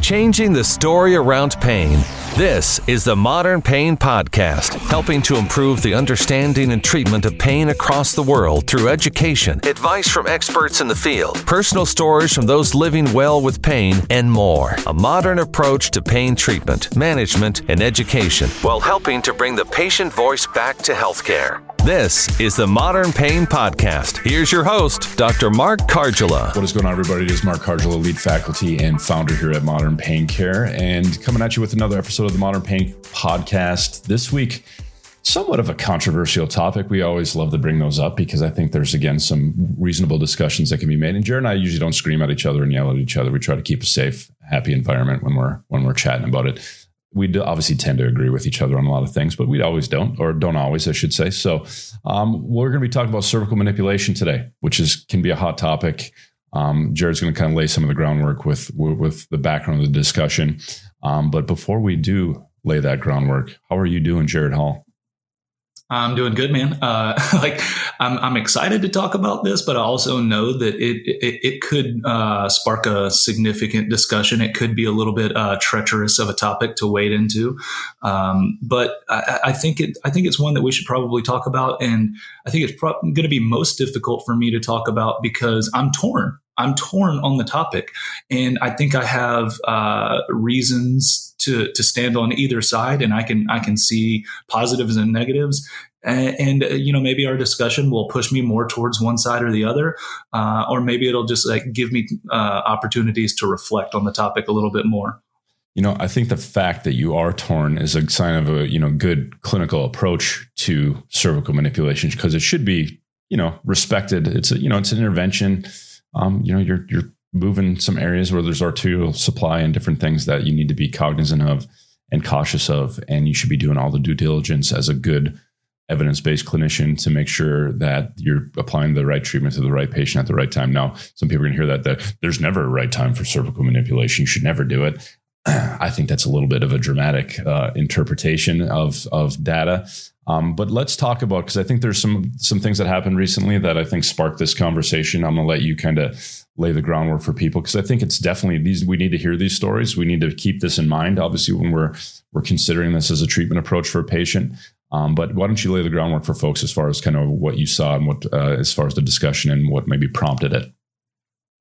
changing the story around pain. This is the Modern Pain Podcast, helping to improve the understanding and treatment of pain across the world through education, advice from experts in the field, personal stories from those living well with pain, and more. A modern approach to pain treatment, management, and education while helping to bring the patient voice back to healthcare. This is the Modern Pain Podcast. Here's your host, Dr. Mark Kargela. What is going on, everybody? It is Mark Kargela, lead faculty and founder here at Modern Pain Care, and coming at you with another episode of the Modern Pain Podcast. This week, somewhat of a controversial topic. We always love to bring those up because I think there's, again, some reasonable discussions that can be made. And Jared and I usually don't scream at each other and yell at each other. We try to keep a safe, happy environment when we're when we're chatting about it we obviously tend to agree with each other on a lot of things, but we always don't, or don't always, I should say. So, um, we're going to be talking about cervical manipulation today, which is can be a hot topic. Um, Jared's going to kind of lay some of the groundwork with with the background of the discussion. Um, but before we do lay that groundwork, how are you doing, Jared Hall? I'm doing good, man. Uh, like I'm, I'm excited to talk about this, but I also know that it it, it could uh, spark a significant discussion. It could be a little bit uh, treacherous of a topic to wade into, um, but I, I, think it I think it's one that we should probably talk about, and I think it's pro- going to be most difficult for me to talk about because I'm torn. I'm torn on the topic, and I think I have uh, reasons to to stand on either side, and I can I can see positives and negatives. And, and uh, you know, maybe our discussion will push me more towards one side or the other, uh, or maybe it'll just like give me uh, opportunities to reflect on the topic a little bit more. You know, I think the fact that you are torn is a sign of a you know good clinical approach to cervical manipulation because it should be you know respected. It's a you know it's an intervention um, you know, you're you're moving some areas where there's arterial supply and different things that you need to be cognizant of and cautious of, and you should be doing all the due diligence as a good evidence-based clinician to make sure that you're applying the right treatment to the right patient at the right time. Now, some people are going to hear that that there's never a right time for cervical manipulation. You should never do it. I think that's a little bit of a dramatic uh, interpretation of of data. Um, but let's talk about because I think there's some some things that happened recently that I think sparked this conversation. I'm going to let you kind of lay the groundwork for people because I think it's definitely these. We need to hear these stories. We need to keep this in mind. Obviously, when we're we're considering this as a treatment approach for a patient. Um, but why don't you lay the groundwork for folks as far as kind of what you saw and what uh, as far as the discussion and what maybe prompted it?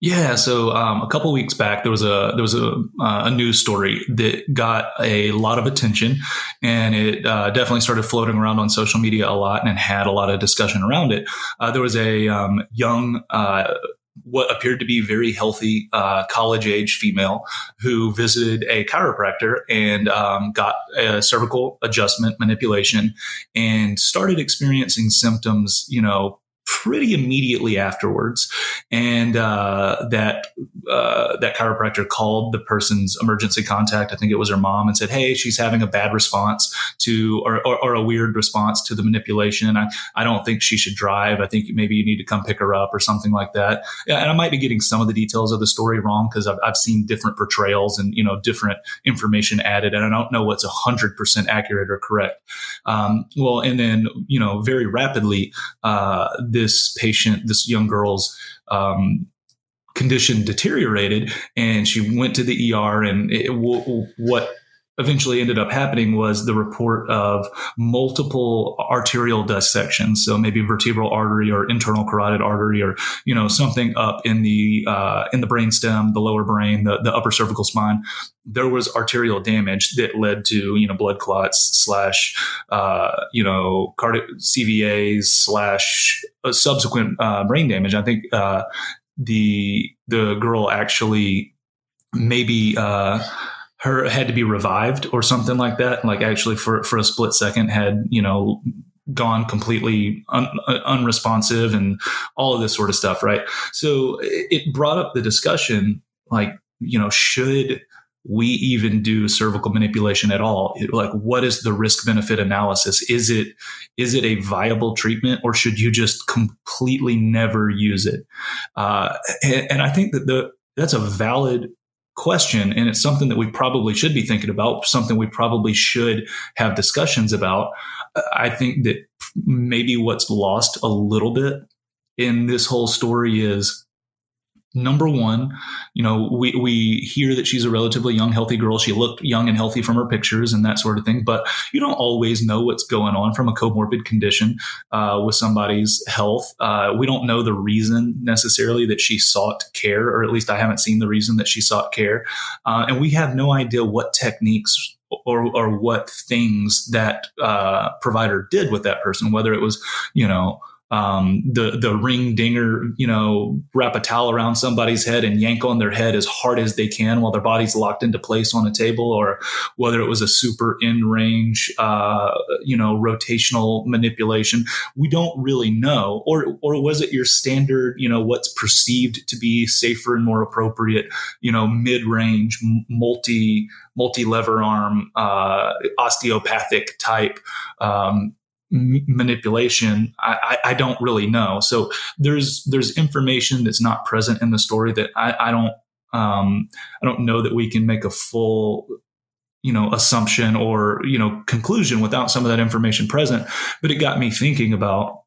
Yeah, so um, a couple weeks back, there was a there was a, uh, a news story that got a lot of attention, and it uh, definitely started floating around on social media a lot, and had a lot of discussion around it. Uh, there was a um, young uh, what appeared to be very healthy uh, college age female who visited a chiropractor and um, got a cervical adjustment manipulation and started experiencing symptoms you know pretty immediately afterwards, and uh, that uh, that chiropractor called the person's emergency contact. I think it was her mom, and said, "Hey, she's having a bad response to, or, or, or, a weird response to the manipulation. I, I don't think she should drive. I think maybe you need to come pick her up or something like that." And I might be getting some of the details of the story wrong because I've, I've seen different portrayals and you know different information added, and I don't know what's hundred percent accurate or correct. Um, well, and then you know very rapidly. Uh, this patient, this young girl's um, condition deteriorated, and she went to the ER. And it, what eventually ended up happening was the report of multiple arterial dissections so maybe vertebral artery or internal carotid artery or you know something up in the uh, in the brain stem the lower brain the, the upper cervical spine. There was arterial damage that led to you know blood clots slash uh, you know cardiac CVAs slash uh, subsequent uh, brain damage. I think uh, the the girl actually maybe uh, her had to be revived or something like that. Like actually for, for a split second had, you know, gone completely un, unresponsive and all of this sort of stuff. Right. So it brought up the discussion, like, you know, should we even do cervical manipulation at all? Like, what is the risk benefit analysis? Is it, is it a viable treatment or should you just completely never use it? Uh, and, and I think that the, that's a valid question and it's something that we probably should be thinking about something we probably should have discussions about i think that maybe what's lost a little bit in this whole story is number one, you know, we, we hear that she's a relatively young, healthy girl. She looked young and healthy from her pictures and that sort of thing, but you don't always know what's going on from a comorbid condition uh, with somebody's health. Uh, we don't know the reason necessarily that she sought care, or at least I haven't seen the reason that she sought care. Uh, and we have no idea what techniques or, or what things that uh, provider did with that person, whether it was, you know, um, the the ring dinger, you know, wrap a towel around somebody's head and yank on their head as hard as they can while their body's locked into place on a table, or whether it was a super in range, uh, you know, rotational manipulation. We don't really know, or or was it your standard, you know, what's perceived to be safer and more appropriate, you know, mid range, multi multi lever arm, uh, osteopathic type. Um, manipulation I, I, don't really know. So there's there's information that's not present in the story that i, I don't um, i don't know that we can make a full you know assumption or you know conclusion without some of that information present. But it got me thinking about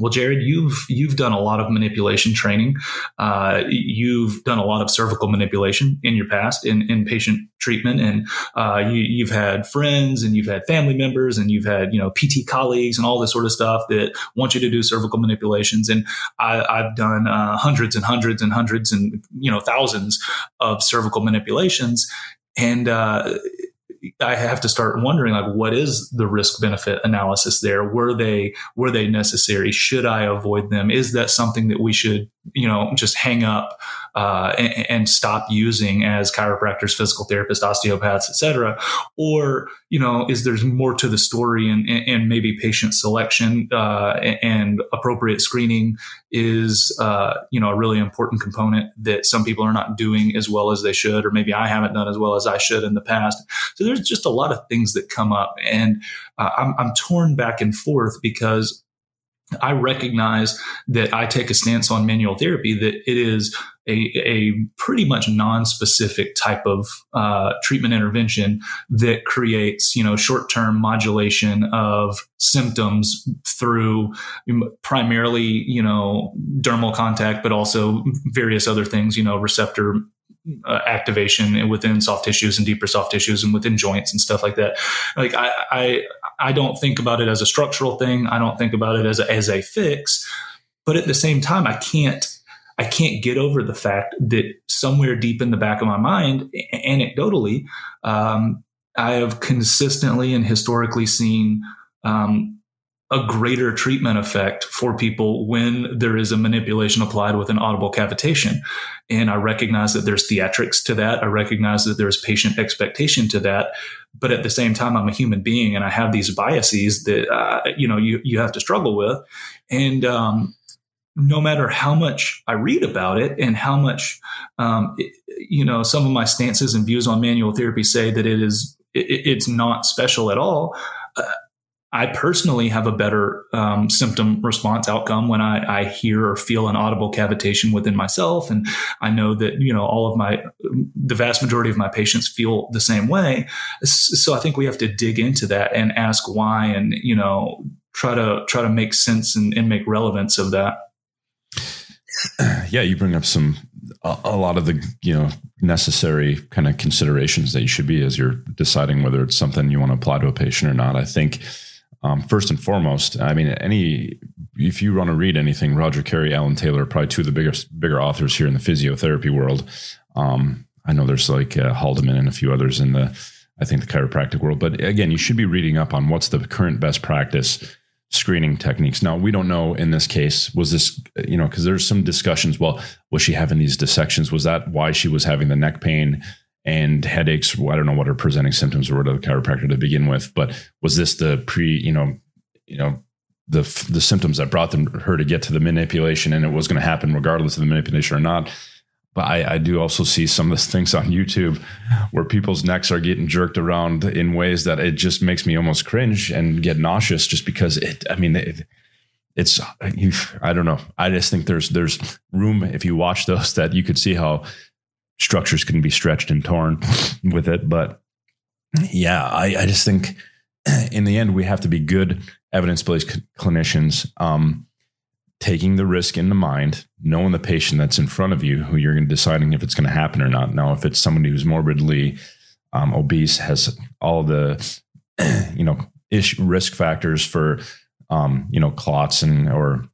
well, Jared, you've you've done a lot of manipulation training. Uh, you've done a lot of cervical manipulation in your past in, in patient treatment, and uh, you, have had friends and you've had family members and you've had you know PT colleagues and all this sort of stuff that want you to do cervical manipulations. And I, have done uh, hundreds and hundreds and hundreds and you know thousands of cervical manipulations, and uh, I have to start wondering like what is the risk benefit analysis there? Were they were they necessary? Should I avoid them? Is that something that we should you know just hang up uh, and, and, stop using as chiropractors, physical therapists, osteopaths, etc. Or you know, is there more to the story and, and maybe patient selection uh, and appropriate screening is uh, you know a really important component that some people are not doing as well as they should, or maybe I haven't done as well as I should in the past. So there's just a lot of things that come up, and uh, I'm, I'm torn back and forth because I recognize that I take a stance on manual therapy that it is a, a pretty much non-specific type of uh, treatment intervention that creates, you know, short-term modulation of symptoms through primarily, you know, dermal contact, but also various other things, you know, receptor uh, activation within soft tissues and deeper soft tissues and within joints and stuff like that. Like I, I, I don't think about it as a structural thing. I don't think about it as a, as a fix. But at the same time, I can't I can't get over the fact that somewhere deep in the back of my mind, anecdotally, um, I have consistently and historically seen um, a greater treatment effect for people when there is a manipulation applied with an audible cavitation. And I recognize that there's theatrics to that. I recognize that there's patient expectation to that. But at the same time, I'm a human being and I have these biases that, uh, you know, you, you have to struggle with. And, um, no matter how much I read about it and how much, um, it, you know, some of my stances and views on manual therapy say that it is, it, it's not special at all. Uh, I personally have a better um, symptom response outcome when I, I, hear or feel an audible cavitation within myself, and I know that you know all of my, the vast majority of my patients feel the same way. So I think we have to dig into that and ask why, and you know try to try to make sense and, and make relevance of that. Yeah, you bring up some a, a lot of the you know necessary kind of considerations that you should be as you're deciding whether it's something you want to apply to a patient or not. I think um, first and foremost, I mean, any if you want to read anything, Roger Kerry, Alan Taylor, are probably two of the biggest bigger authors here in the physiotherapy world. Um, I know there's like uh, Haldeman and a few others in the, I think the chiropractic world. But again, you should be reading up on what's the current best practice screening techniques. Now we don't know in this case was this you know because there's some discussions. Well, was she having these dissections? Was that why she was having the neck pain? And headaches. I don't know what her presenting symptoms were to the chiropractor to begin with, but was this the pre, you know, you know, the the symptoms that brought them her to get to the manipulation, and it was going to happen regardless of the manipulation or not. But I, I do also see some of the things on YouTube where people's necks are getting jerked around in ways that it just makes me almost cringe and get nauseous, just because it. I mean, it, it's I don't know. I just think there's there's room if you watch those that you could see how structures can be stretched and torn with it. But yeah, I, I just think in the end, we have to be good evidence based clinicians. Um, taking the risk in the mind, knowing the patient that's in front of you, who you're deciding if it's going to happen or not. Now, if it's somebody who's morbidly um, obese, has all the you know ish, risk factors for um, you know clots and or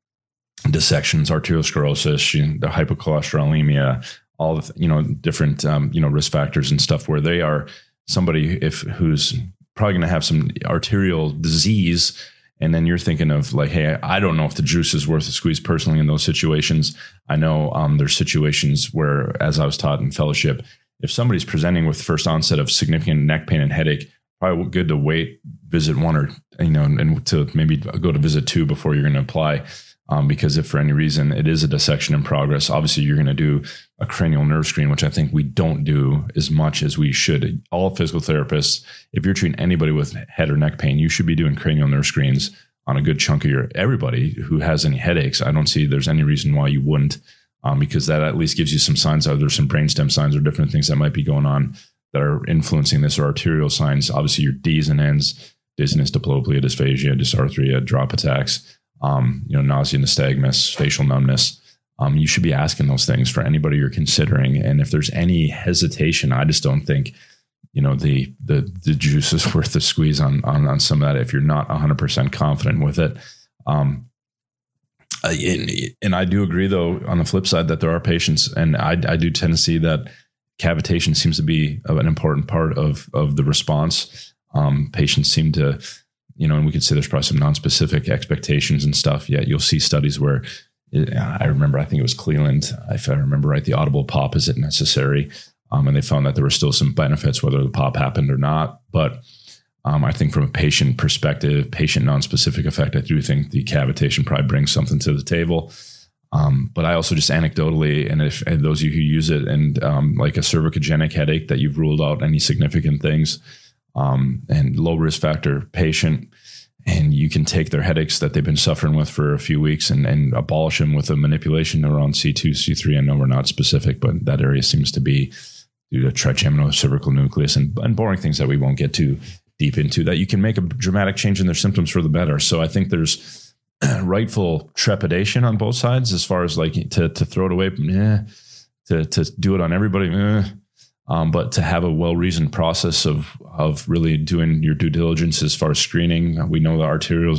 dissections, arteriosclerosis, the hypocholesterolemia, all the you know different um, you know risk factors and stuff where they are somebody if who's probably going to have some arterial disease. And then you're thinking of like hey i don't know if the juice is worth the squeeze personally in those situations. I know um, there's situations where as i was taught in fellowship if somebody's presenting with first onset of significant neck pain and headache probably good to wait visit one or you know and to maybe go to visit two before you're going to apply um, because if for any reason it is a dissection in progress, obviously you're going to do a cranial nerve screen, which I think we don't do as much as we should. All physical therapists, if you're treating anybody with head or neck pain, you should be doing cranial nerve screens on a good chunk of your everybody who has any headaches. I don't see there's any reason why you wouldn't, um, because that at least gives you some signs. Either there's some brainstem signs or different things that might be going on that are influencing this or arterial signs. Obviously, your D's and N's, dizziness, diplopia, dysphagia, dysarthria, drop attacks um, you know, nausea, nystagmus, facial numbness. Um, you should be asking those things for anybody you're considering. And if there's any hesitation, I just don't think, you know, the the the juice is worth the squeeze on on on some of that. If you're not 100 percent confident with it. Um, and, and, I do agree, though, on the flip side, that there are patients, and I, I do tend to see that cavitation seems to be an important part of of the response. Um, patients seem to you know, and we could say there's probably some non-specific expectations and stuff. Yet you'll see studies where it, I remember, I think it was Cleland, if I remember right, the audible pop isn't necessary, um, and they found that there were still some benefits whether the pop happened or not. But um, I think from a patient perspective, patient non-specific effect, I do think the cavitation probably brings something to the table. Um, but I also just anecdotally, and if and those of you who use it, and um, like a cervicogenic headache that you've ruled out any significant things, um, and low risk factor patient, and you can take their headaches that they've been suffering with for a few weeks and, and abolish them with a manipulation neuron C2, C3. I know we're not specific, but that area seems to be due to trigeminal cervical nucleus and, and boring things that we won't get too deep into that you can make a dramatic change in their symptoms for the better. So I think there's rightful trepidation on both sides as far as like to, to throw it away. Eh, to, to do it on everybody. Eh, um, but to have a well reasoned process of of really doing your due diligence as far as screening, we know the arterial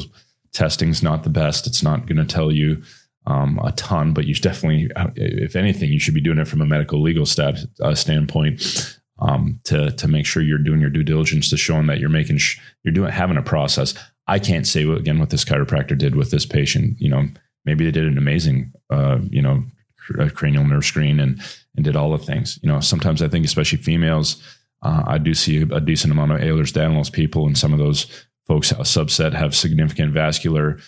testing is not the best. It's not going to tell you um, a ton, but you definitely, uh, if anything, you should be doing it from a medical legal stat, uh, standpoint um, to to make sure you're doing your due diligence to showing that you're making sh- you're doing having a process. I can't say again what this chiropractor did with this patient. You know, maybe they did an amazing, uh, you know, cranial nerve screen and and did all the things. You know, sometimes I think, especially females, uh, I do see a decent amount of Ehlers-Danlos people, and some of those folks, a subset, have significant vascular,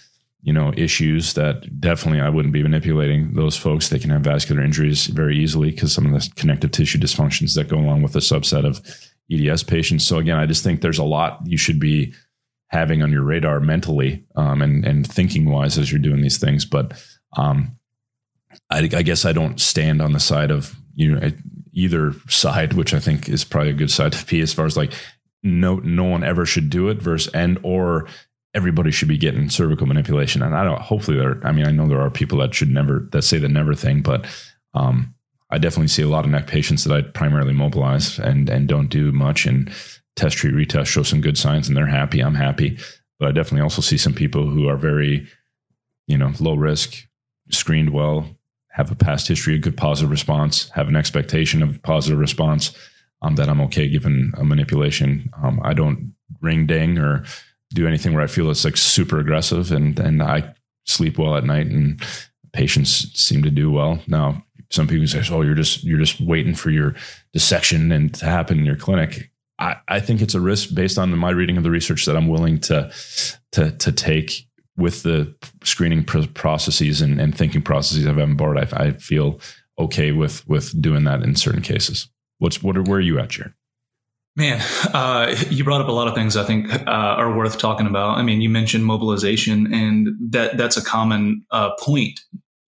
you know, issues that definitely I wouldn't be manipulating those folks. They can have vascular injuries very easily because some of the connective tissue dysfunctions that go along with a subset of EDS patients. So again, I just think there's a lot you should be having on your radar mentally um, and and thinking wise as you're doing these things. But um, I, I, guess I don't stand on the side of you know either side, which I think is probably a good side to be as far as like no no one ever should do it versus and or everybody should be getting cervical manipulation. And I don't hopefully there I mean I know there are people that should never that say the never thing, but um, I definitely see a lot of neck patients that I primarily mobilize and and don't do much and test treat retest show some good signs and they're happy. I'm happy. But I definitely also see some people who are very, you know, low risk, screened well, have a past history, a good positive response, have an expectation of positive response, um, that I'm okay given a manipulation. Um, I don't ring ding or do anything where I feel it's like super aggressive and, and I sleep well at night and patients seem to do well. Now, some people say, "Oh, you're just you're just waiting for your dissection and to happen in your clinic." I, I think it's a risk based on my reading of the research that I'm willing to to to take with the screening processes and, and thinking processes on board, I, I, feel okay with with doing that in certain cases. What's what? Are, where are you at, Jared? Man, uh, you brought up a lot of things I think uh, are worth talking about. I mean, you mentioned mobilization, and that that's a common uh, point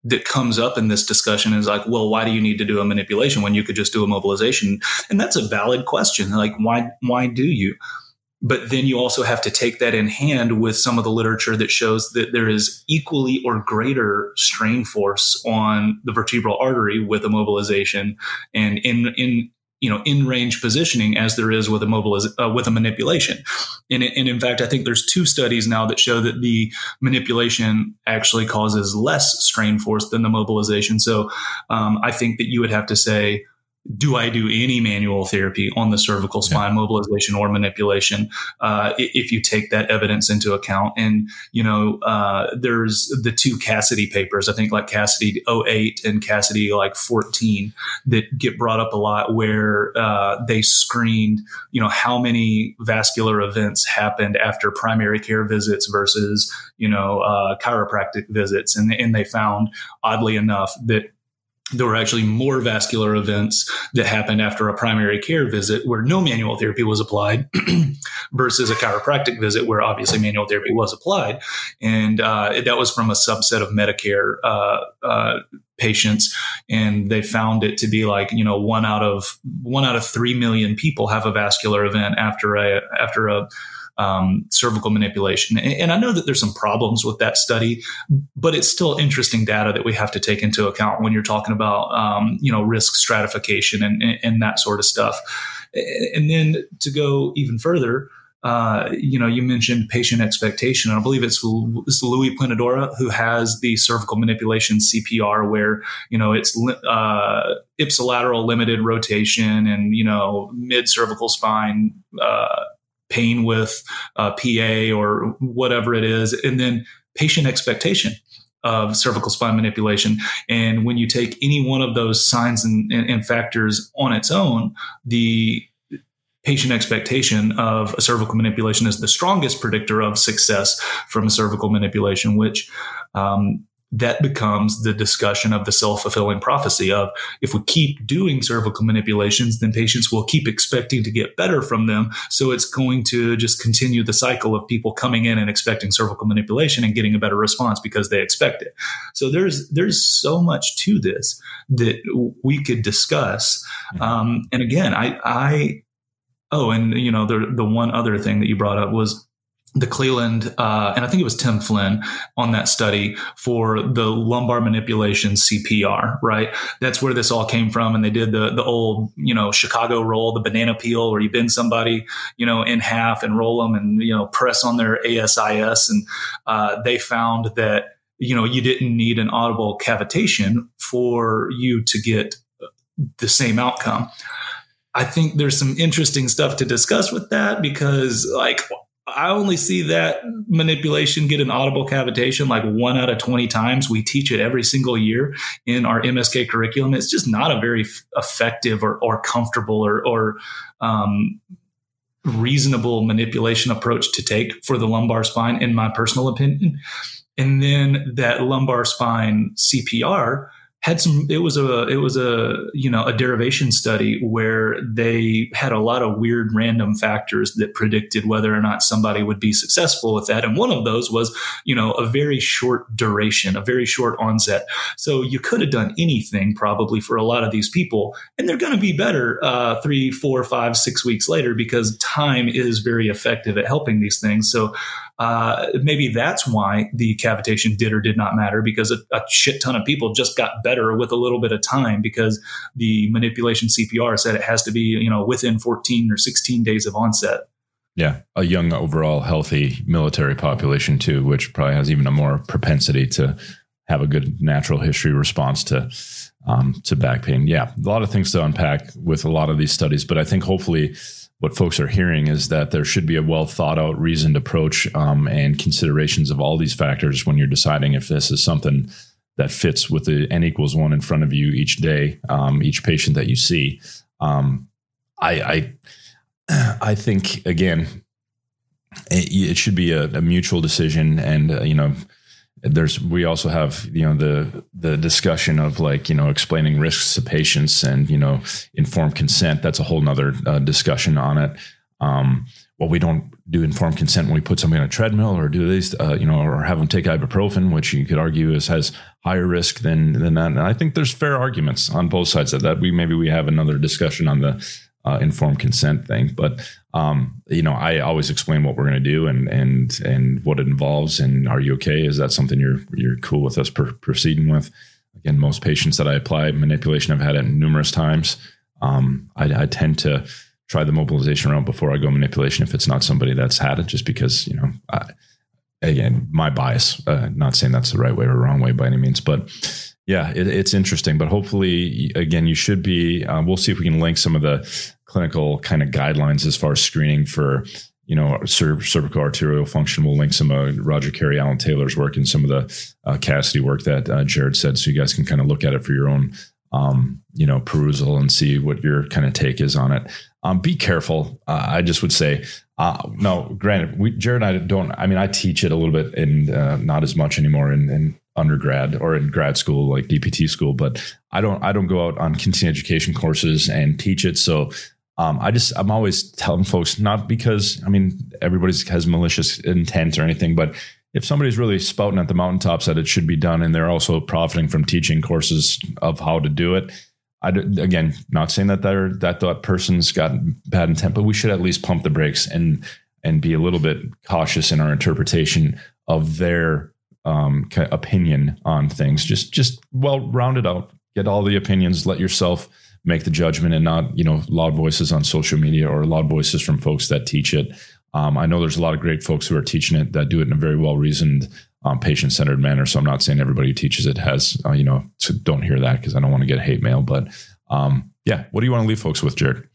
that comes up in this discussion is like, well, why do you need to do a manipulation when you could just do a mobilization? And that's a valid question. Like, why why do you? But then you also have to take that in hand with some of the literature that shows that there is equally or greater strain force on the vertebral artery with immobilization and in in you know in range positioning as there is with a mobiliz- uh, with a manipulation. And, and in fact i think there's two studies now that show that the manipulation actually causes less strain force than the mobilization. So um, i think that you would have to say do I do any manual therapy on the cervical spine yeah. mobilization or manipulation uh, if you take that evidence into account? And, you know, uh, there's the two Cassidy papers, I think like Cassidy 08 and Cassidy like 14 that get brought up a lot where uh, they screened, you know, how many vascular events happened after primary care visits versus, you know, uh, chiropractic visits. And, and they found, oddly enough, that there were actually more vascular events that happened after a primary care visit where no manual therapy was applied versus a chiropractic visit where obviously manual therapy was applied. And uh, that was from a subset of Medicare uh, uh, patients. And they found it to be like, you know, one out of one out of three million people have a vascular event after a after a um, cervical manipulation. And, and, I know that there's some problems with that study, but it's still interesting data that we have to take into account when you're talking about, um, you know, risk stratification and, and, and that sort of stuff. And then to go even further, uh, you know, you mentioned patient expectation. And I believe it's, it's Louis Puentedura who has the cervical manipulation CPR, where you know it's uh, ipsilateral limited rotation and you know mid cervical spine uh, pain with uh, PA or whatever it is, and then patient expectation of cervical spine manipulation. And when you take any one of those signs and, and, and factors on its own, the patient expectation of a cervical manipulation is the strongest predictor of success from a cervical manipulation, which um, that becomes the discussion of the self-fulfilling prophecy of if we keep doing cervical manipulations then patients will keep expecting to get better from them. So it's going to just continue the cycle of people coming in and expecting cervical manipulation and getting a better response because they expect it. So there's there's so much to this that we could discuss. Mm-hmm. um, and again i i oh and you know the the one other thing that you brought up was the Cleland, uh, and I think it was Tim Flynn on that study for the lumbar manipulation CPR, right? That's where this all came from. And they did the, the old, you know, Chicago roll, the banana peel, where you bend somebody, you know, in half and roll them and, you know, press on their ASIS. And uh, they found that, you know, you didn't need an audible cavitation for you to get the same outcome. I think there's some interesting stuff to discuss with that because, like, I only see that manipulation get an audible cavitation like one out of 20 times. We teach it every single year in our MSK curriculum. It's just not a very effective or, or comfortable or, or um, reasonable manipulation approach to take for the lumbar spine, in my personal opinion. And then that lumbar spine CPR had some it was a it was a you know a derivation study where they had a lot of weird random factors that predicted whether or not somebody would be successful with that. And one of those was you know a very short duration a very short onset. So you could have done anything probably for a lot of these people. And they're going to be better uh, three four five six weeks later because time is very effective at helping these things. So uh, maybe that's why the cavitation did or did not matter because a, a, shit ton of people just got better with a little bit of time because the manipulation CPR said it has to be you know within 14 or 16 days of onset. Yeah, a young overall healthy military population too, which probably has even a more propensity to have a good natural history response to um, to back pain. Yeah, a lot of things to unpack with a lot of these studies, but I think hopefully what folks are hearing is that there should be a well thought out, reasoned approach um, and considerations of all these factors when you're deciding if this is something that fits with the n equals one in front of you each day, um, each patient that you see. Um, I, I, I think again, it, it should be a, a, mutual decision, and uh, you know, there's we also have you know the the discussion of like you know explaining risks to patients and you know informed consent. That's a whole nother uh, discussion on it. Um, well we don't do informed consent when we put somebody on a treadmill or do these uh, you know or have them take ibuprofen which you could argue is has higher risk than than that. And i think there's fair arguments on both sides of that. We maybe we have another discussion on the uh, informed consent thing. But um, you know, I always explain what we're going to do and and and what it involves. And are you okay? Is that something you're you're cool with us per- proceeding with? Again, most patients that I apply manipulation, I've had it numerous times. Um, I, I tend to try the mobilization route before I go manipulation if it's not somebody that's had it, just because you know. I, again, my bias. Uh, not saying that's the right way or wrong way by any means, but yeah, it, it's interesting. But hopefully, again, you should be. Uh, we'll see if we can link some of the clinical kind of guidelines as far as screening for you know cervical arterial function. We'll link some of Roger Kerry, Alan Taylor's work, and some of the uh, Cassidy work that uh, Jared said, so you guys can kind of look at it for your own um, you know perusal and see what your kind of take is on it. Um, be careful. Uh, I just would say, uh, no. Granted, we Jared and I don't. I mean, I teach it a little bit, and uh, not as much anymore in, in undergrad or in grad school, like DPT school. But I don't. I don't go out on continuing education courses and teach it. So um, I just I'm always telling folks not because I mean everybody has malicious intent or anything, but if somebody's really spouting at the mountaintops that it should be done, and they're also profiting from teaching courses of how to do it I, again, not saying that they're, that that person's got bad intent, but we should at least pump the brakes and and be a little bit cautious in our interpretation of their um, opinion on things. Just just well round it out, get all the opinions, let yourself make the judgment, and not you know loud voices on social media or loud voices from folks that teach it. Um, I know there's a lot of great folks who are teaching it that do it in a very well reasoned um, patient centered manner. So I'm not saying everybody who teaches it has, uh, you know, so don't hear that because I don't want to get hate mail. But um, yeah, what do you want to leave folks with, Jared?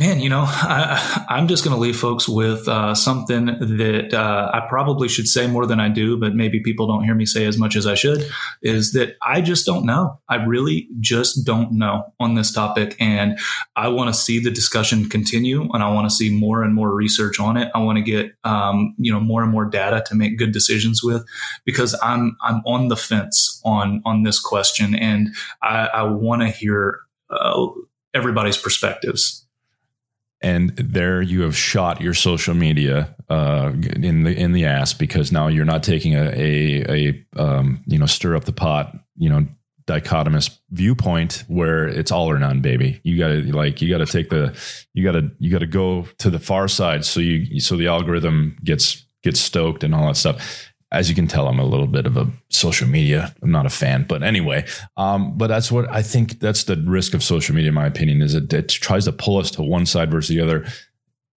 Man, you know, I, am just going to leave folks with uh, something that uh, I probably should say more than I do, but maybe people don't hear me say as much as I should. Is that I just don't know. I really just don't know on this topic, and I want to see the discussion continue, and I want to see more and more research on it. I want to get um, you know more and more data to make good decisions with, because I'm I'm on the fence on on this question, and I, I want to hear uh, everybody's perspectives and there you have shot your social media uh, in the in the ass because now you're not taking a a, a um, you know stir up the pot you know dichotomous viewpoint where it's all or none baby. You gotta like you gotta take the you gotta you gotta go to the far side so you so the algorithm gets gets stoked and all that stuff as you can tell, I'm a little bit of a social media. I'm not a fan, but anyway, um, but that's what I think. That's the risk of social media, in my opinion, is it, it tries to pull us to one side versus the other,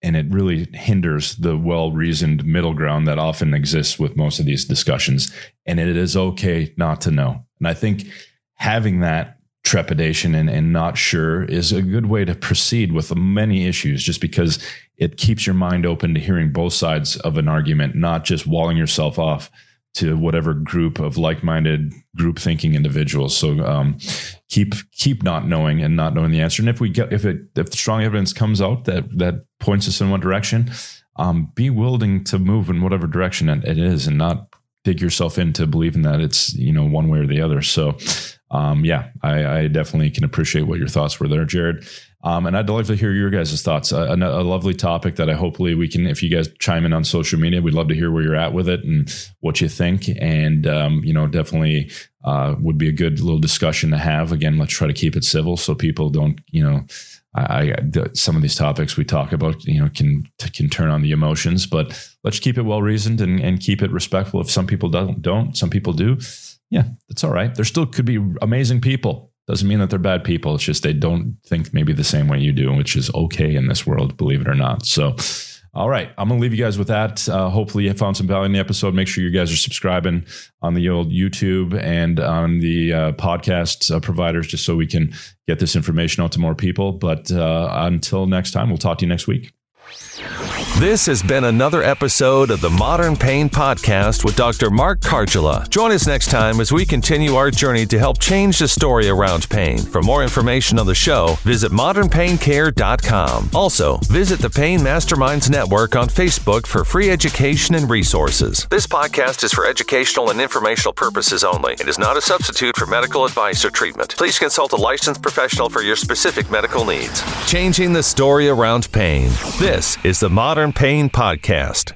and it really hinders the well-reasoned middle ground that often exists with most of these discussions. And it is okay not to know. And I think having that trepidation and, and not sure is a good way to proceed with many issues just because it keeps your mind open to hearing both sides of an argument, not just walling yourself off to whatever group of like-minded group thinking individuals. So um, keep keep not knowing and not knowing the answer. And if we get if it if strong evidence comes out that that points us in one direction, um, be willing to move in whatever direction it is, and not dig yourself into believing that it's you know one way or the other. So um, yeah, I, I, definitely can appreciate what your thoughts were there, Jared. Um, and I'd love to hear your guys' thoughts. A, a, a, lovely topic that I hopefully we can, if you guys chime in on social media, we'd love to hear where you're at with it and what you think. And, um, you know, definitely uh, would be a good little discussion to have. Again, let's try to keep it civil so people don't, you know, I, I some of these topics we talk about, you know, can can turn on the emotions, but let's keep it well reasoned and, and keep it respectful. If some people don't, don't, some people do yeah, that's all right. There still could be amazing people. Doesn't mean that they're bad people. It's just they don't think maybe the same way you do, which is okay in this world, believe it or not. So, all right, I'm going to leave you guys with that. Uh, hopefully, you found some value in the episode. Make sure you guys are subscribing on the old YouTube and on the uh, podcast uh, providers, just so we can get this information out to more people. But uh, until next time, we'll talk to you next week. This has been another episode of the Modern Pain Podcast with Dr. Mark Kargela. Join us next time as we continue our journey to help change the story around pain. For more information on the show, visit modernpaincare.com. Also, visit the Pain Masterminds Network on Facebook for free education and resources. This podcast is for educational and informational purposes only. It is not a substitute for medical advice or treatment. Please consult a licensed professional for your specific medical needs. Changing the story around pain. This is the Modern Pain Podcast.